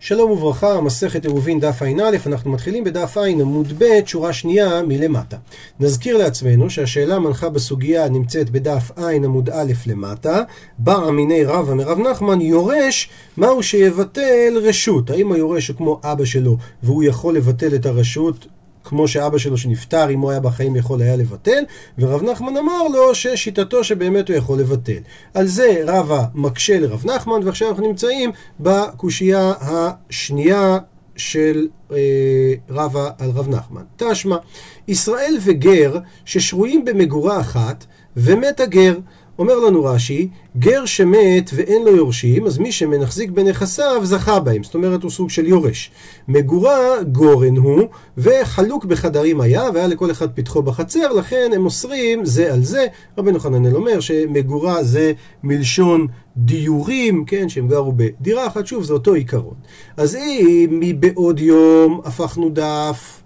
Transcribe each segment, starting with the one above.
שלום וברכה, מסכת עירובין דף ע"א, אנחנו מתחילים בדף ע' עמוד ב', שורה שנייה מלמטה. נזכיר לעצמנו שהשאלה המנחה בסוגיה נמצאת בדף ע' עמוד א' למטה, בא אמיני רבא מרב נחמן יורש מהו שיבטל רשות. האם היורש הוא כמו אבא שלו והוא יכול לבטל את הרשות כמו שאבא שלו שנפטר, אם הוא היה בחיים יכול היה לבטל, ורב נחמן אמר לו ששיטתו שבאמת הוא יכול לבטל. על זה רבא מקשה לרב נחמן, ועכשיו אנחנו נמצאים בקושייה השנייה של אה, רבא על רב נחמן. תשמע, ישראל וגר ששרויים במגורה אחת, ומת הגר. אומר לנו רש"י, גר שמת ואין לו יורשים, אז מי שמנחזיק בנכסיו זכה בהם, זאת אומרת הוא סוג של יורש. מגורה גורן הוא, וחלוק בחדרים היה, והיה לכל אחד פתחו בחצר, לכן הם אוסרים זה על זה. רבנו חננאל אומר שמגורה זה מלשון דיורים, כן, שהם גרו בדירה אחת, שוב זה אותו עיקרון. אז אם מבעוד יום הפכנו דף,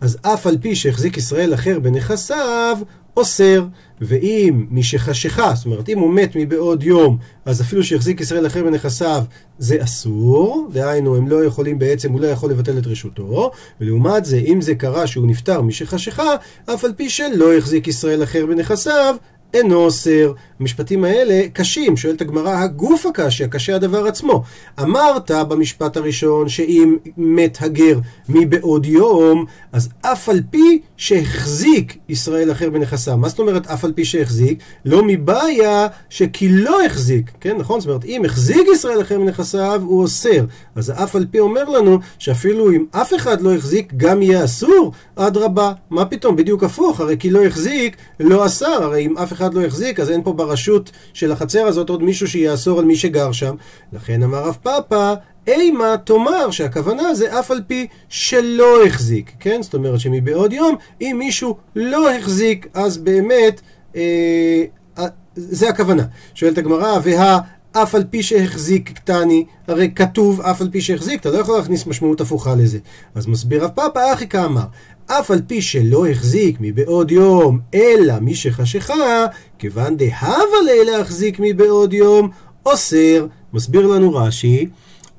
אז אף על פי שהחזיק ישראל אחר בנכסיו, אוסר, ואם משחשיכה, זאת אומרת אם הוא מת מבעוד יום, אז אפילו שהחזיק ישראל אחר בנכסיו זה אסור, דהיינו הם לא יכולים בעצם, הוא לא יכול לבטל את רשותו, ולעומת זה אם זה קרה שהוא נפטר משחשיכה, אף על פי שלא החזיק ישראל אחר בנכסיו, אינו אוסר. המשפטים האלה קשים, שואלת הגמרא, הגוף הקשה, קשה הדבר עצמו. אמרת במשפט הראשון שאם מת הגר מבעוד יום, אז אף על פי שהחזיק ישראל אחר בנכסיו. מה זאת אומרת אף על פי שהחזיק? לא מבעיה שכי לא החזיק, כן, נכון? זאת אומרת, אם החזיק ישראל אחר בנכסיו, הוא אוסר. אז אף על פי אומר לנו שאפילו אם אף אחד לא החזיק, גם יהיה אסור? אדרבה, מה פתאום? בדיוק הפוך, הרי כי לא החזיק, לא אסר. הרי אם אף אחד לא החזיק, אז אין פה ברשות של החצר הזאת עוד מישהו שיאסור על מי שגר שם. לכן אמר רב פאפא, אימה תאמר שהכוונה זה אף על פי שלא החזיק, כן? זאת אומרת שמבעוד יום, אם מישהו לא החזיק, אז באמת, אה, אה, זה הכוונה. שואלת הגמרא, וה... אף על פי שהחזיק קטני, הרי כתוב אף על פי שהחזיק, אתה לא יכול להכניס משמעות הפוכה לזה. אז מסביר רב פאפא, אחי כאמר, אף על פי שלא החזיק מבעוד יום, אלא מי שחשיכה, כיוון דהבה ליה להחזיק מבעוד יום, אוסר. מסביר לנו רש"י,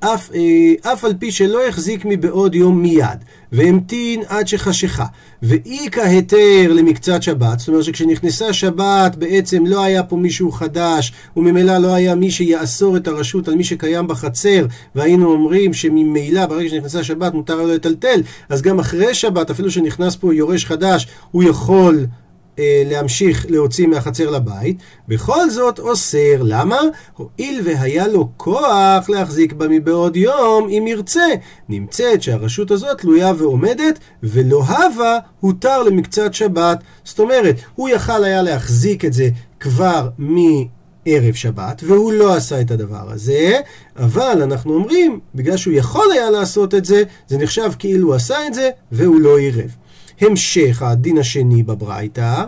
אף, אה, אף על פי שלא החזיק מבעוד יום מיד, והמתין עד שחשיכה, ואיכא היתר למקצת שבת, זאת אומרת שכשנכנסה שבת בעצם לא היה פה מישהו חדש, וממילא לא היה מי שיאסור את הרשות על מי שקיים בחצר, והיינו אומרים שממילא ברגע שנכנסה שבת מותר לו לטלטל, אז גם אחרי שבת, אפילו שנכנס פה יורש חדש, הוא יכול... אה, להמשיך להוציא מהחצר לבית, בכל זאת אוסר. למה? הואיל והיה לו כוח להחזיק בה מבעוד יום, אם ירצה. נמצאת שהרשות הזאת תלויה ועומדת, ולא הווה הותר למקצת שבת. זאת אומרת, הוא יכל היה להחזיק את זה כבר מ... ערב שבת, והוא לא עשה את הדבר הזה, אבל אנחנו אומרים, בגלל שהוא יכול היה לעשות את זה, זה נחשב כאילו הוא עשה את זה, והוא לא עירב. המשך הדין השני בברייתא,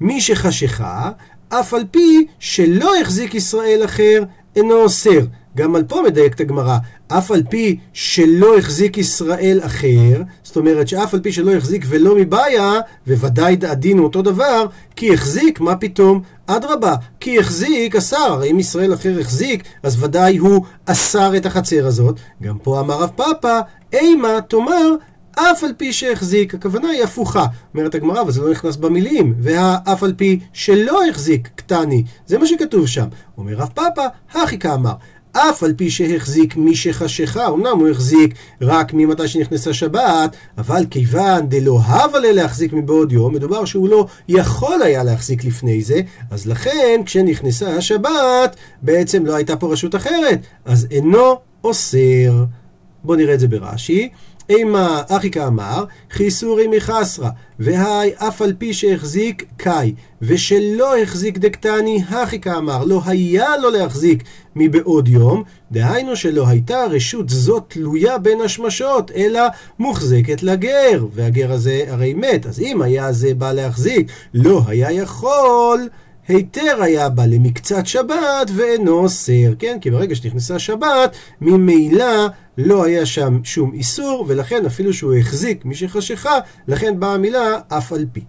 מי שחשיכה, אף על פי שלא החזיק ישראל אחר, אינו אוסר. גם על פה מדייקת הגמרא, אף על פי שלא החזיק ישראל אחר, זאת אומרת שאף על פי שלא החזיק ולא מבעיה, וודאי הדין הוא אותו דבר, כי החזיק, מה פתאום? אדרבה, כי החזיק, אסר, אם ישראל אחר החזיק, אז ודאי הוא אסר את החצר הזאת. גם פה אמר רב פאפא, אימה תאמר אף על פי שהחזיק, הכוונה היא הפוכה. אומרת הגמרא, אבל זה לא נכנס במילים. והאף על פי שלא החזיק קטני, זה מה שכתוב שם. אומר רב פאפא, הכי כאמר. אף על פי שהחזיק מי שחשיכה, אמנם הוא החזיק רק ממתי שנכנסה שבת, אבל כיוון דלא הווה להחזיק מבעוד יום, מדובר שהוא לא יכול היה להחזיק לפני זה, אז לכן כשנכנסה השבת, בעצם לא הייתה פה רשות אחרת, אז אינו אוסר. בואו נראה את זה ברש"י. אימה אחי כאמר, חיסורי מחסרא, והי אף על פי שהחזיק קאי, ושלא החזיק דקטני, הכי כאמר, לא היה לו להחזיק מבעוד יום, דהיינו שלא הייתה רשות זאת תלויה בין השמשות, אלא מוחזקת לגר, והגר הזה הרי מת, אז אם היה זה בא להחזיק, לא היה יכול... היתר היה בה למקצת שבת ואינו אוסר, כן? כי ברגע שנכנסה שבת, ממילא לא היה שם שום איסור, ולכן אפילו שהוא החזיק מי שחשיכה, לכן באה המילה אף על פי.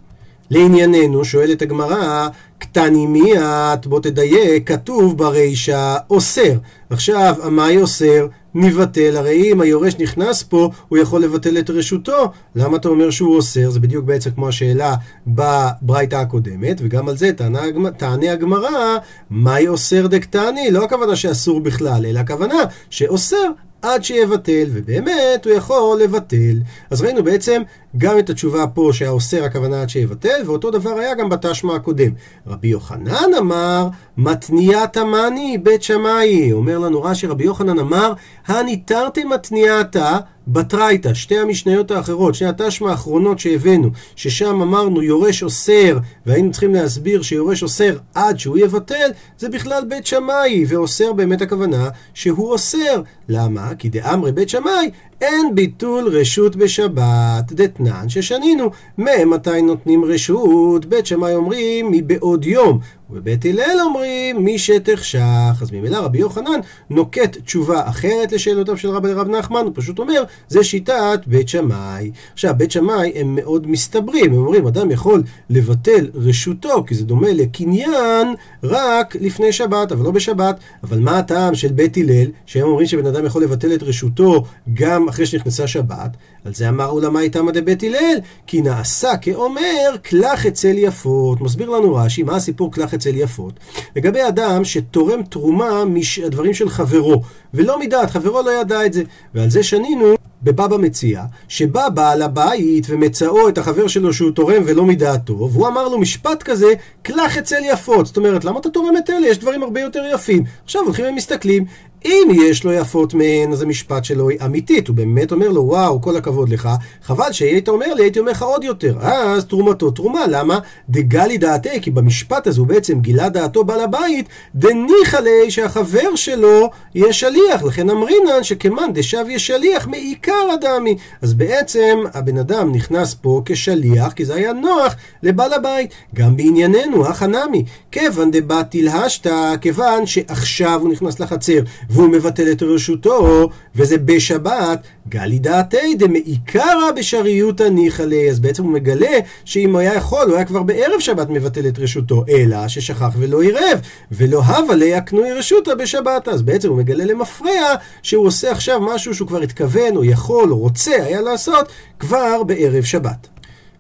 לענייננו, שואלת הגמרא, קטני מיעט, בוא תדייק, כתוב ברישה אוסר. עכשיו, מהי אוסר? נבטל, הרי אם היורש נכנס פה, הוא יכול לבטל את רשותו. למה אתה אומר שהוא אוסר? זה בדיוק בעצם כמו השאלה בברייתא הקודמת, וגם על זה תענה, תענה הגמרא, מהי אוסר דקטני? לא הכוונה שאסור בכלל, אלא הכוונה שאוסר עד שיבטל, ובאמת הוא יכול לבטל. אז ראינו בעצם גם את התשובה פה שהאוסר הכוונה עד שיבטל, ואותו דבר היה גם בתשמע הקודם. רבי יוחנן אמר, מתניית המאני בית שמאי. אומר לנו רש"י, רבי יוחנן אמר, הניתרתם מתנייתה בתרייתא, שתי המשניות האחרות, שני התשמע האחרונות שהבאנו, ששם אמרנו יורש אוסר, והיינו צריכים להסביר שיורש אוסר עד שהוא יבטל, זה בכלל בית שמאי, ואוסר באמת הכוונה שהוא אוסר. למה? כי דאמרי בית שמאי אין ביטול רשות בשבת, דתנן ששנינו. ממתי נותנים רשות? בית שמאי אומרים מבעוד יום. ובבית הלל אומרים מי שתחשך. אז ממילא רבי יוחנן נוקט תשובה אחרת לשאלותיו של רבי רב נחמן, הוא פשוט אומר, זה שיטת בית שמאי. עכשיו, בית שמאי הם מאוד מסתברים, הם אומרים, אדם יכול לבטל רשותו, כי זה דומה לקניין רק לפני שבת, אבל לא בשבת. אבל מה הטעם של בית הלל, שהם אומרים שבן אדם יכול לבטל את רשותו גם אחרי שנכנסה שבת? על זה אמר עולמאי תמא דבית הלל, כי נעשה כאומר קלח אצל יפות. מסביר לנו רש"י, מה הסיפור קלח אצל יפות? לגבי אדם שתורם תרומה מהדברים של חברו, ולא מדעת, חברו לא ידע את זה. ועל זה שנינו בבבא מציע, שבא בעל הבית ומצאו את החבר שלו שהוא תורם ולא מדעתו, והוא אמר לו משפט כזה, קלח אצל יפות. זאת אומרת, למה אתה תורם את אלה? יש דברים הרבה יותר יפים. עכשיו הולכים ומסתכלים, אם יש לו יפות מהן, אז המשפט שלו היא אמיתית. הוא באמת אומר לו, וואו, כל הכבוד לך. חבל שהיית אומר לי, הייתי אומר לך עוד יותר. אז תרומתו תרומה. למה? דגלי דעתי, כי במשפט הזה הוא בעצם גילה דעתו בעל הבית, דניחא ליה שהחבר שלו יהיה שליח. לכן אמרינן שכמאן דשב יהיה שליח מעיקר אדמי. אז בעצם הבן אדם נכנס פה כשליח, כי זה היה נוח לבעל הבית. גם בענייננו, החנמי. כיוון דבתי להשתא, כיוון שעכשיו הוא נכנס לחצר. והוא מבטל את רשותו, וזה בשבת, גלי דעתי דמעיקרא בשריותא ניחא ליה. אז בעצם הוא מגלה שאם היה יכול, הוא היה כבר בערב שבת מבטל את רשותו, אלא ששכח ולא עירב, ולא הווה ליה קנוי רשותא בשבת. אז בעצם הוא מגלה למפרע שהוא עושה עכשיו משהו שהוא כבר התכוון, או יכול, או רוצה היה לעשות, כבר בערב שבת.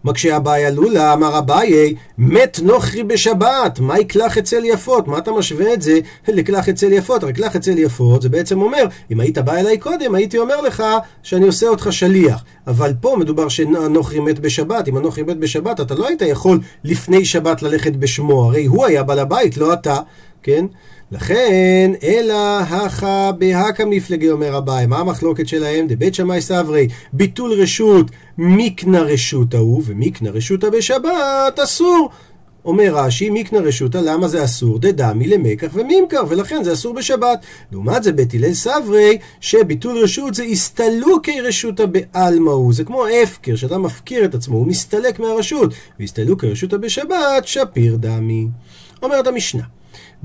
מקשה אביי עלולה, אמר אביי, מת נוכרי בשבת, מה יקלח אצל יפות? מה אתה משווה את זה לקלח אצל יפות? הרי קלח אצל יפות זה בעצם אומר, אם היית בא אליי קודם, הייתי אומר לך שאני עושה אותך שליח. אבל פה מדובר שנוכרי מת בשבת, אם הנוכרי מת בשבת, אתה לא היית יכול לפני שבת ללכת בשמו, הרי הוא היה בעל הבית, לא אתה, כן? לכן, אלא הכא בהכא מפלגי אומר אביי. מה המחלוקת שלהם? דבית שמאי סברי, ביטול רשות מקנה רשות ההוא, ומקנה רשותא בשבת אסור. אומר רש"י, מיקנה רשותא, למה זה אסור? דדמי למקח ומימכר, ולכן זה אסור בשבת. לעומת זה בית הלל סברי, שביטול רשות זה הסתלוקי רשותא בעלמאו. זה כמו הפקר, שאדם מפקיר את עצמו, הוא מסתלק מהרשות. והסתלוקי רשותא בשבת, שפיר דמי. אומרת המשנה.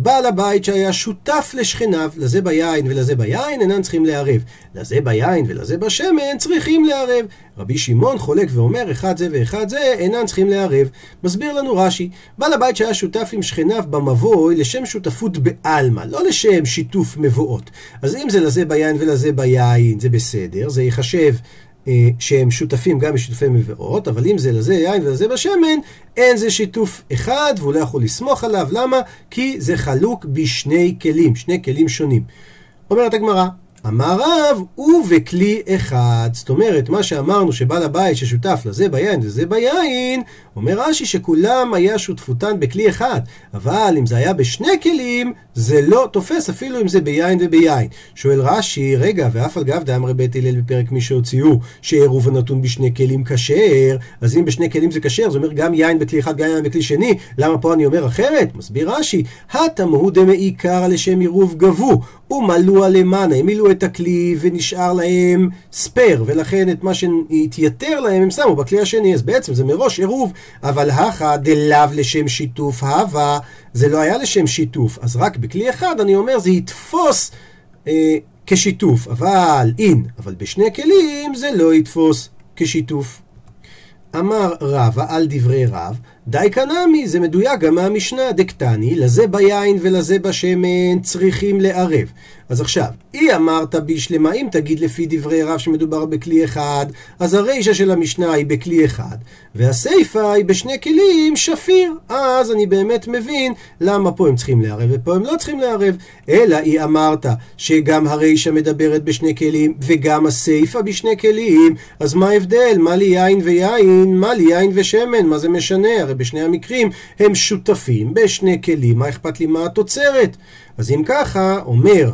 בעל הבית שהיה שותף לשכניו, לזה ביין ולזה ביין, אינם צריכים לערב. לזה ביין ולזה בשמן צריכים לערב. רבי שמעון חולק ואומר, אחד זה ואחד זה, אינם צריכים לערב. מסביר לנו רש"י, בעל הבית שהיה שותף עם שכניו במבוי לשם שותפות בעלמא, לא לשם שיתוף מבואות. אז אם זה לזה ביין ולזה ביין, זה בסדר, זה ייחשב שהם שותפים גם בשיתופי מבואות, אבל אם זה לזה יין ולזה בשמן, אין זה שיתוף אחד והוא לא יכול לסמוך עליו. למה? כי זה חלוק בשני כלים, שני כלים שונים. אומרת הגמרא, אמר רב, ובכלי אחד. זאת אומרת, מה שאמרנו שבעל הבית ששותף לזה ביין וזה ביין, אומר רש"י שכולם היה שותפותן בכלי אחד. אבל אם זה היה בשני כלים, זה לא תופס אפילו אם זה ביין וביין. שואל רש"י, רגע, ואף על גב דאמרי בית הלל בפרק מי שהוציאו, שעירוב הנתון בשני כלים כשר, אז אם בשני כלים זה כשר, זה אומר גם יין בכלי אחד, גם יין בכלי שני, למה פה אני אומר אחרת? מסביר רש"י, התמהו דמעיקרא לשם עירוב גבו, ומלאו הם מילאו את הכלי ונשאר להם ספייר, ולכן את מה שהתייתר להם הם שמו בכלי השני, אז בעצם זה מראש עירוב, אבל הכא דלאו לשם שיתוף הווה, זה לא היה לשם שיתוף, אז רק בכלי אחד אני אומר זה יתפוס אה, כשיתוף, אבל אין, אבל בשני כלים זה לא יתפוס כשיתוף. אמר רבא על דברי רב, די קנמי, זה מדויק גם מהמשנה, דקטני, לזה ביין ולזה בשמן צריכים לערב. אז עכשיו, אי אמרת בישלמה, אם תגיד לפי דברי רב שמדובר בכלי אחד, אז הרישה של המשנה היא בכלי אחד, והסיפה היא בשני כלים שפיר. אז אני באמת מבין למה פה הם צריכים לערב ופה הם לא צריכים לערב. אלא אי אמרת שגם הרישה מדברת בשני כלים וגם הסיפה בשני כלים, אז מה ההבדל? מה לי יין ויין? מה לי יין ושמן? מה זה משנה? הרי בשני המקרים הם שותפים בשני כלים, מה אכפת לי מה התוצרת? אז אם ככה, אומר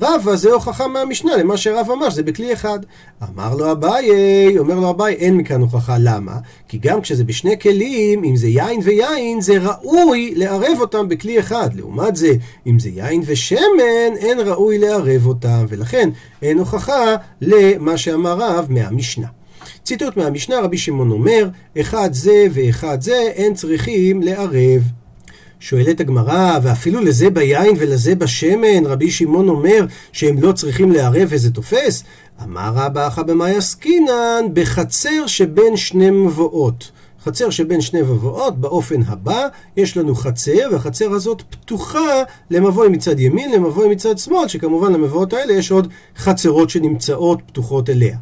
רבא זה הוכחה מהמשנה למה שרב אמר, שזה בכלי אחד. אמר לו אביי, אומר לו אביי, אין מכאן הוכחה, למה? כי גם כשזה בשני כלים, אם זה יין ויין, זה ראוי לערב אותם בכלי אחד. לעומת זה, אם זה יין ושמן, אין ראוי לערב אותם, ולכן אין הוכחה למה שאמר רב מהמשנה. ציטוט מהמשנה, רבי שמעון אומר, אחד זה ואחד זה, אין צריכים לערב. שואלת הגמרא, ואפילו לזה ביין ולזה בשמן, רבי שמעון אומר שהם לא צריכים לערב וזה תופס? אמר רבא אחא במאי עסקינן, בחצר שבין שני מבואות. חצר שבין שני מבואות, באופן הבא, יש לנו חצר, והחצר הזאת פתוחה למבוי מצד ימין, למבוי מצד שמאל, שכמובן למבואות האלה יש עוד חצרות שנמצאות פתוחות אליה.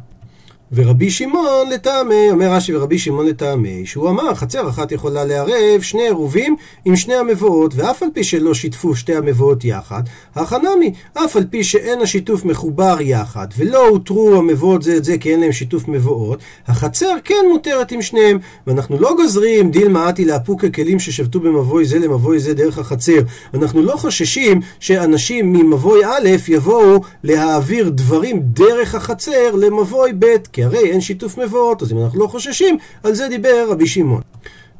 ורבי שמעון לטעמי, אומר רש"י ורבי שמעון לטעמי, שהוא אמר חצר אחת יכולה לערב שני עירובים עם שני המבואות, ואף על פי שלא שיתפו שתי המבואות יחד, החנמי, אף על פי שאין השיתוף מחובר יחד, ולא הותרו המבואות זה את זה כי אין להם שיתוף מבואות, החצר כן מותרת עם שניהם, ואנחנו לא גוזרים דיל מעטי לאפוק הכלים ששבתו במבוי זה למבוי זה דרך החצר. אנחנו לא חוששים שאנשים ממבוי א' יבואו להעביר דברים דרך החצר למבוי ב', כי הרי אין שיתוף מבואות, אז אם אנחנו לא חוששים, על זה דיבר רבי שמעון.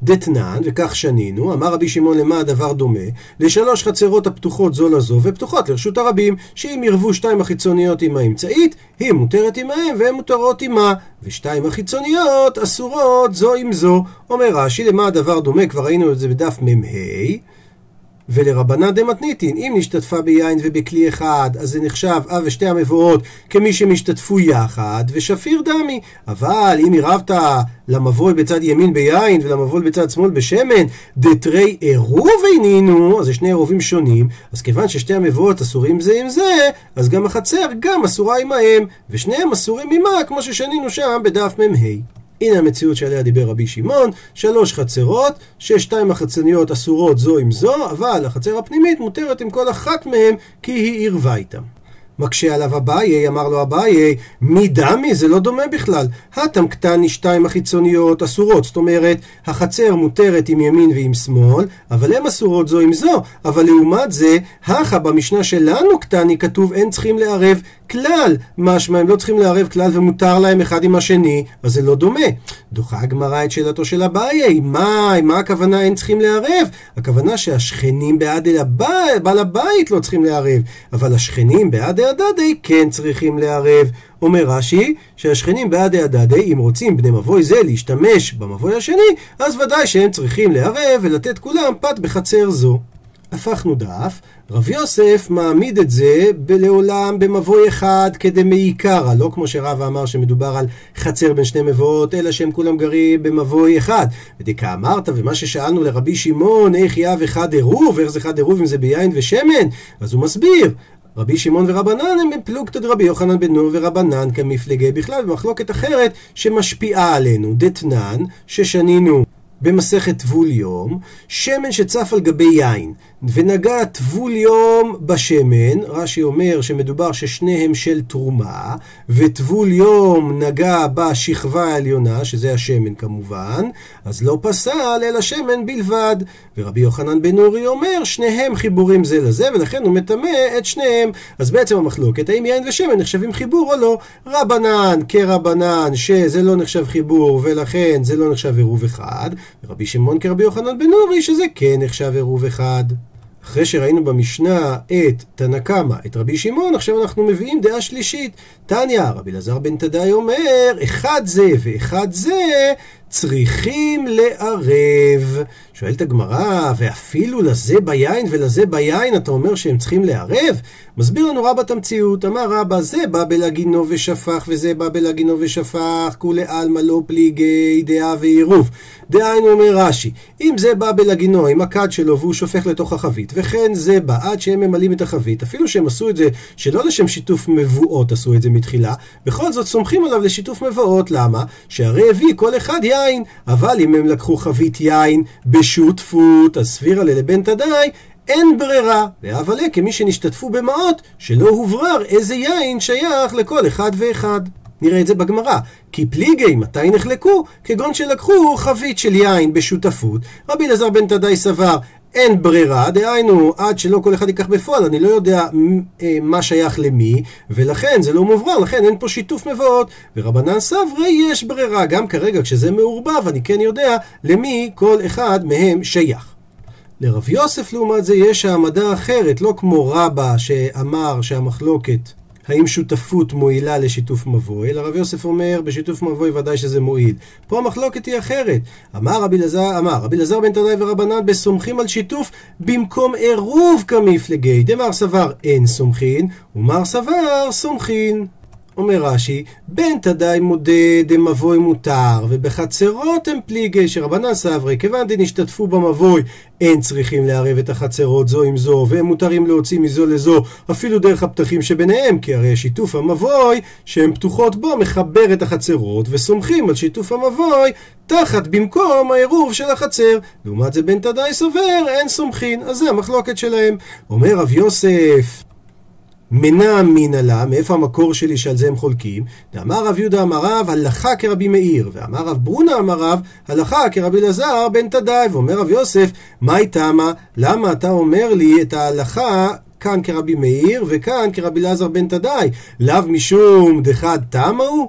דתנן, וכך שנינו, אמר רבי שמעון למה הדבר דומה? לשלוש חצרות הפתוחות זו לזו ופתוחות לרשות הרבים, שאם ירבו שתיים החיצוניות עם האמצעית, היא מותרת עמהם והן מותרות עמה, ושתיים החיצוניות אסורות זו עם זו. אומר רש"י, למה הדבר דומה? כבר ראינו את זה בדף מ"ה. ולרבנן דמתניתין, אם נשתתפה ביין ובכלי אחד, אז זה נחשב אב ושתי המבואות כמי שהם השתתפו יחד, ושפיר דמי. אבל אם עירבת למבוי בצד ימין ביין ולמבוי בצד שמאל בשמן, דתרי עירוב אינינו, אז זה שני עירובים שונים, אז כיוון ששתי המבואות אסורים זה עם זה, אז גם החצר גם אסורה עמהם, ושניהם אסורים עמה, כמו ששנינו שם בדף מ"ה. הנה המציאות שעליה דיבר רבי שמעון, שלוש חצרות, ששתיים החצניות אסורות זו עם זו, אבל החצר הפנימית מותרת עם כל אחת מהן כי היא עירבה איתם. מקשה עליו אביי, אמר לו אביי, מי דמי? זה לא דומה בכלל. הטם קטני שתיים החיצוניות אסורות, זאת אומרת, החצר מותרת עם ימין ועם שמאל, אבל הן אסורות זו עם זו. אבל לעומת זה, הכה במשנה שלנו קטני כתוב אין צריכים לערב כלל. משמע הם לא צריכים לערב כלל ומותר להם אחד עם השני, אז זה לא דומה. דוחה הגמרא את שאלתו של אביי, מה, מה הכוונה אין צריכים לערב? הכוונה שהשכנים בעד בעל הבית לא צריכים לערב, אבל השכנים בעד הדדי כן צריכים לערב. אומר רש"י שהשכנים בעד הדדי, אם רוצים בני מבוי זה להשתמש במבוי השני, אז ודאי שהם צריכים לערב ולתת כולם פת בחצר זו. הפכנו דף, רב יוסף מעמיד את זה לעולם במבוי אחד כדמי עיקרא, לא כמו שרב אמר שמדובר על חצר בין שני מבואות, אלא שהם כולם גרים במבוי אחד. ודקה אמרת, ומה ששאלנו לרבי שמעון, איך יאב אחד עירוב, איך זה אחד עירוב אם זה ביין ושמן? אז הוא מסביר, רבי שמעון ורבנן הם פלוגתא דרבי יוחנן בן נור ורבנן כמפלגי בכלל במחלוקת אחרת שמשפיעה עלינו, דתנן, ששנינו במסכת טבול יום, שמן שצף על גבי יין, ונגע טבול יום בשמן, רש"י אומר שמדובר ששניהם של תרומה, וטבול יום נגע בשכבה העליונה, שזה השמן כמובן, אז לא פסל אלא שמן בלבד. ורבי יוחנן בן נורי אומר, שניהם חיבורים זה לזה, ולכן הוא מטמא את שניהם. אז בעצם המחלוקת, האם יין ושמן נחשבים חיבור או לא? רבנן כרבנן, שזה לא נחשב חיבור, ולכן זה לא נחשב עירוב אחד. ורבי שמעון כרבי יוחנן בן נורי, שזה כן נחשב עירוב אחד. אחרי שראינו במשנה את תנא קמא, את רבי שמעון, עכשיו אנחנו מביאים דעה שלישית. תניא, רבי אלעזר בן תדאי אומר, אחד זה ואחד זה, צריכים לערב. שואלת הגמרא, ואפילו לזה ביין ולזה ביין אתה אומר שהם צריכים לערב? מסביר לנו רבא את המציאות, אמר רבא, זה בא בלגינו ושפך וזה בא בלגינו ושפך, כולי עלמא לא פליגי דעה ועירוב. דהיינו אומר רש"י, אם זה בא בלגינו עם הכד שלו והוא שופך לתוך החבית, וכן זה בא עד שהם ממלאים את החבית, אפילו שהם עשו את זה שלא לשם שיתוף מבואות עשו את זה מתחילה, בכל זאת סומכים עליו לשיתוף מבואות, למה? שהרי הביא כל אחד יין, אבל אם הם לקחו חבית יין בשותפות, אז סבירה ללבן תדאי, אין ברירה, ואבלה כמי שנשתתפו במעות, שלא הוברר איזה יין שייך לכל אחד ואחד. נראה את זה בגמרא. כי פליגי, מתי נחלקו? כגון שלקחו חבית של יין בשותפות. רבי אלעזר בן תדאי סבר, אין ברירה, דהיינו, עד שלא כל אחד ייקח בפועל, אני לא יודע אה, מה שייך למי, ולכן זה לא מוברר, לכן אין פה שיתוף מבואות. ורבנן סברי יש ברירה, גם כרגע כשזה מעורבב, אני כן יודע למי כל אחד מהם שייך. לרב יוסף לעומת זה יש העמדה אחרת, לא כמו רבא שאמר שהמחלוקת האם שותפות מועילה לשיתוף מבוי, אלא רב יוסף אומר, בשיתוף מבוי ודאי שזה מועיל. פה המחלוקת היא אחרת. אמר רבי אלעזר, אמר רבי אלעזר בן תדאי ורבנן בסומכים על שיתוף במקום עירוב כמפלגי. דמר סבר אין סומכין, ומר סבר סומכין. אומר רש"י, בין תדאי מודה דמבוי מותר, ובחצרות הם פליגי שרבנן סברי, כיוון דנשתתפו במבוי, אין צריכים לערב את החצרות זו עם זו, והם מותרים להוציא מזו לזו, אפילו דרך הפתחים שביניהם, כי הרי שיתוף המבוי, שהן פתוחות בו, מחבר את החצרות, וסומכים על שיתוף המבוי, תחת במקום העירוב של החצר. לעומת זה בן תדאי סובר, אין סומכין, אז זה המחלוקת שלהם. אומר רב יוסף, מנה אמינא לה, מאיפה המקור שלי שעל זה הם חולקים? ואמר רב יהודה אמר רב, הלכה כרבי מאיר, ואמר רב ברונה אמר רב, הלכה כרבי אלעזר בן תדאי, ואומר רב יוסף, מהי תמה? למה אתה אומר לי את ההלכה כאן כרבי מאיר, וכאן כרבי אלעזר בן תדאי? לאו משום דחד תמה הוא?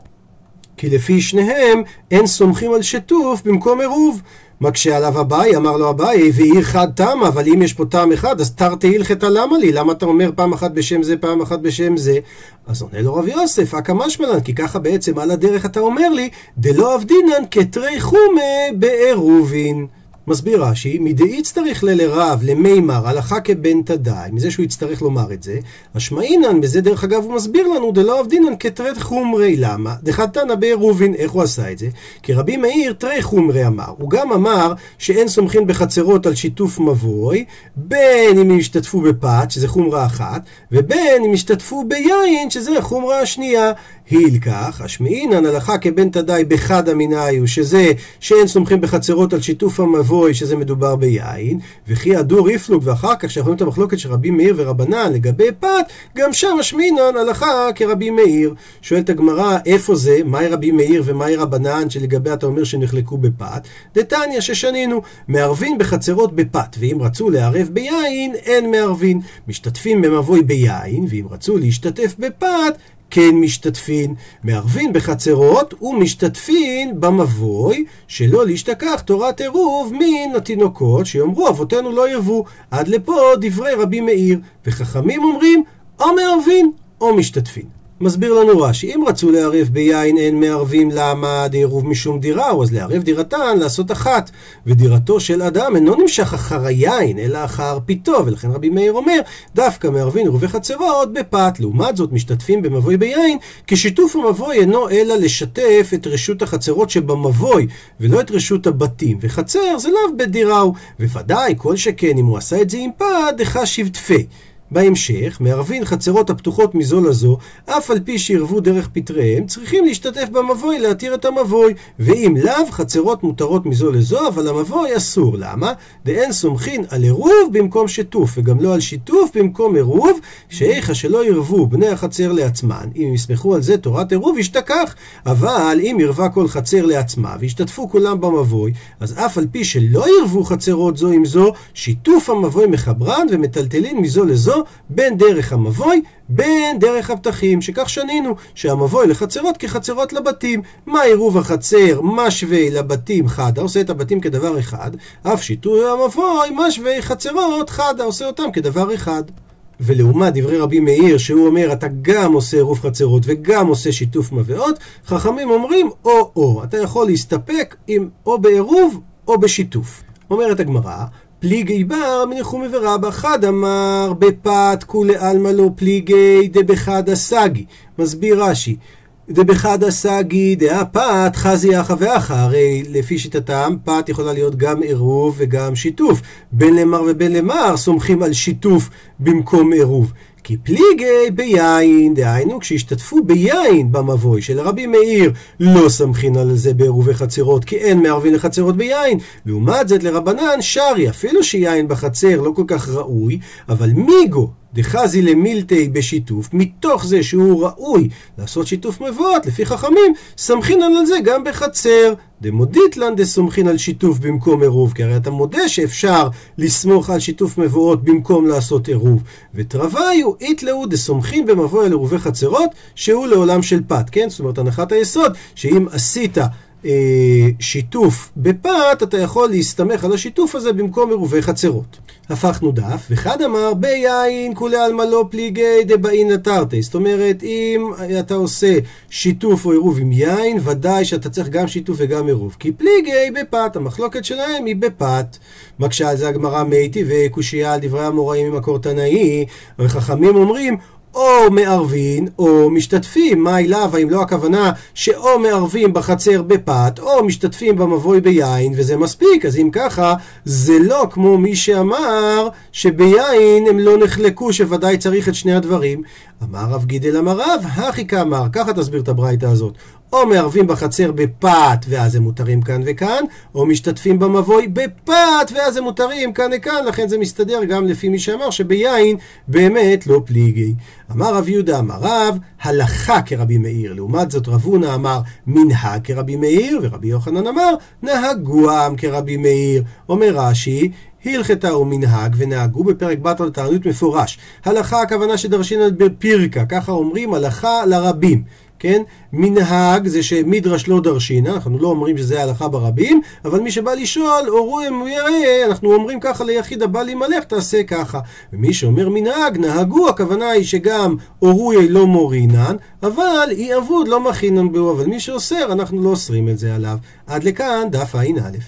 כי לפי שניהם אין סומכים על שטוף במקום עירוב. מקשה עליו אביי, אמר לו אביי, ועיר חד תם, אבל אם יש פה טעם אחד, אז תרתי הלכתא למה לי? למה אתה אומר פעם אחת בשם זה, פעם אחת בשם זה? אז עונה לו רב יוסף, אכא משמלן, כי ככה בעצם על הדרך אתה אומר לי, דלא אבדינן כתרי חומה בעירובין. מסביר רש"י, מדאי צריך ללרב למימר הלכה כבן תדאי, מזה שהוא יצטרך לומר את זה, השמעינן, בזה דרך אגב הוא מסביר לנו, דלא עבדינן כתרי חומרי, למה? דחתנא בעירובין, איך הוא עשה את זה? כי רבי מאיר תרי חומרי אמר, הוא גם אמר שאין סומכין בחצרות על שיתוף מבוי, בין אם ישתתפו בפת, שזה חומרה אחת, ובין אם ישתתפו ביין, שזה החומרה השנייה. הילקח, השמעינן הלכה כבן תדאי בחד אמיניו, שזה שאין סומכים בחצרות על שיתוף המבוי, שזה מדובר ביין, וכי הדור יפלוג, ואחר כך שאנחנו רואים את המחלוקת של רבי מאיר ורבנן לגבי פת, גם שם השמעינן הלכה כרבי מאיר. שואלת הגמרא, איפה זה? מהי רבי מאיר ומהי רבנן, שלגבי אתה אומר שנחלקו בפת? דתניא ששנינו, מערבין בחצרות בפת, ואם רצו לערב ביין, אין מערבין. משתתפים במבוי ביין, ואם רצו להשתתף בפת, כן משתתפין, מערבין בחצרות ומשתתפין במבוי, שלא להשתכח תורת עירוב מן התינוקות, שיאמרו אבותינו לא ירבו. עד לפה דברי רבי מאיר, וחכמים אומרים או מערבין או משתתפין. מסביר לנו רש"י, אם רצו לערב ביין אין מערבים למה דעירוב משום דירה, או אז לערב דירתן לעשות אחת. ודירתו של אדם אינו נמשך אחר היין, אלא אחר פיתו, ולכן רבי מאיר אומר, דווקא מערבין עירובי חצרות בפת. לעומת זאת, משתתפים במבוי ביין, כי שיתוף המבוי אינו אלא לשתף את רשות החצרות שבמבוי, ולא את רשות הבתים. וחצר זה לאו בדירה הוא, וודאי, כל שכן, אם הוא עשה את זה עם פת, דחה שבטפי. בהמשך, מערבין חצרות הפתוחות מזו לזו, אף על פי שירבו דרך פטריהם, צריכים להשתתף במבוי להתיר את המבוי. ואם לאו, חצרות מותרות מזו לזו, אבל המבוי אסור. למה? דאין סומכין על עירוב במקום שטוף, וגם לא על שיתוף במקום עירוב, שאיכה שלא ירבו בני החצר לעצמן. אם יסמכו על זה תורת עירוב, ישתכח. אבל אם ירבה כל חצר לעצמה, וישתתפו כולם במבוי, אז אף על פי שלא ירבו חצרות זו עם זו, שיתוף המבוי מחברן ומטלטלין מזו לזו, בין דרך המבוי, בין דרך הפתחים, שכך שנינו, שהמבוי לחצרות כחצרות לבתים. מה עירוב החצר משווה לבתים חדה, עושה את הבתים כדבר אחד, אף שיטוי המבוי משווה חצרות חדה, עושה אותם כדבר אחד. ולעומת דברי רבי מאיר, שהוא אומר, אתה גם עושה עירוב חצרות וגם עושה שיתוף מבואות, חכמים אומרים או-או. אתה יכול להסתפק עם או בעירוב או בשיתוף. אומרת הגמרא, פליגי בר מניחומי ורבא חד אמר בפת כולי עלמא לא פליגי דבחד הסגי. מסביר רש"י, דבחד הסגי דאה פת חזי אחא ואחא, הרי לפי שיטתם פת יכולה להיות גם עירוב וגם שיתוף. בין למר ובין למר סומכים על שיתוף במקום עירוב. כי פליגי ביין, דהיינו כשהשתתפו ביין במבוי של רבי מאיר, לא סמכין על זה בעירובי חצרות, כי אין מערבין לחצרות ביין. לעומת זאת לרבנן שרי, אפילו שיין בחצר לא כל כך ראוי, אבל מיגו דחזי למילטי בשיתוף, מתוך זה שהוא ראוי לעשות שיתוף מבואות, לפי חכמים, סמכין על זה גם בחצר. דמודיטלן דסומכין על שיתוף במקום עירוב, כי הרי אתה מודה שאפשר לסמוך על שיתוף מבואות במקום לעשות עירוב. ותרוויו איתלאו דסומכין במבוא על עירובי חצרות, שהוא לעולם של פת, כן? זאת אומרת, הנחת היסוד, שאם עשית שיתוף בפת, אתה יכול להסתמך על השיתוף הזה במקום עירובי חצרות. הפכנו דף, וחד אמר ביין כולי עלמא לא פליגי דבאין תרתי. זאת אומרת, אם אתה עושה שיתוף או עירוב עם יין, ודאי שאתה צריך גם שיתוף וגם עירוב. כי פליגי בפת, המחלוקת שלהם היא בפת. מקשה על זה הגמרא מייטי וקושייה על דברי המוראים ממקור תנאי, וחכמים אומרים או מערבין או משתתפים. מה אליו? האם לא הכוונה שאו מערבים בחצר בפת או משתתפים במבוי ביין וזה מספיק? אז אם ככה, זה לא כמו מי שאמר שביין הם לא נחלקו שוודאי צריך את שני הדברים. אמר רב גידל אמר רב, הכי כאמר, ככה תסביר את הברייתא הזאת. או מערבים בחצר בפת ואז הם מותרים כאן וכאן, או משתתפים במבוי בפת ואז הם מותרים כאן וכאן, לכן זה מסתדר גם לפי מי שאמר שביין באמת לא פליגי. אמר רב יהודה אמר רב, הלכה כרבי מאיר. לעומת זאת רב הונא אמר מנהג כרבי מאיר, ורבי יוחנן אמר נהגוהם כרבי מאיר. אומר רש"י, הלכתה ומנהג ונהגו בפרק בתר תענית מפורש. הלכה הכוונה שדרשינן בפירקה, ככה אומרים הלכה לרבים. כן? מנהג זה שמדרש לא דרשינה, אנחנו לא אומרים שזה הלכה ברבים, אבל מי שבא לשאול, אורו יראה, אנחנו אומרים ככה ליחיד הבא להימלך, תעשה ככה. ומי שאומר מנהג, נהגו, הכוונה היא שגם אורוי לא מורינן, אבל אי אבוד לא מכינן בו, אבל מי שאוסר, אנחנו לא אוסרים את זה עליו. עד לכאן דף ע"א.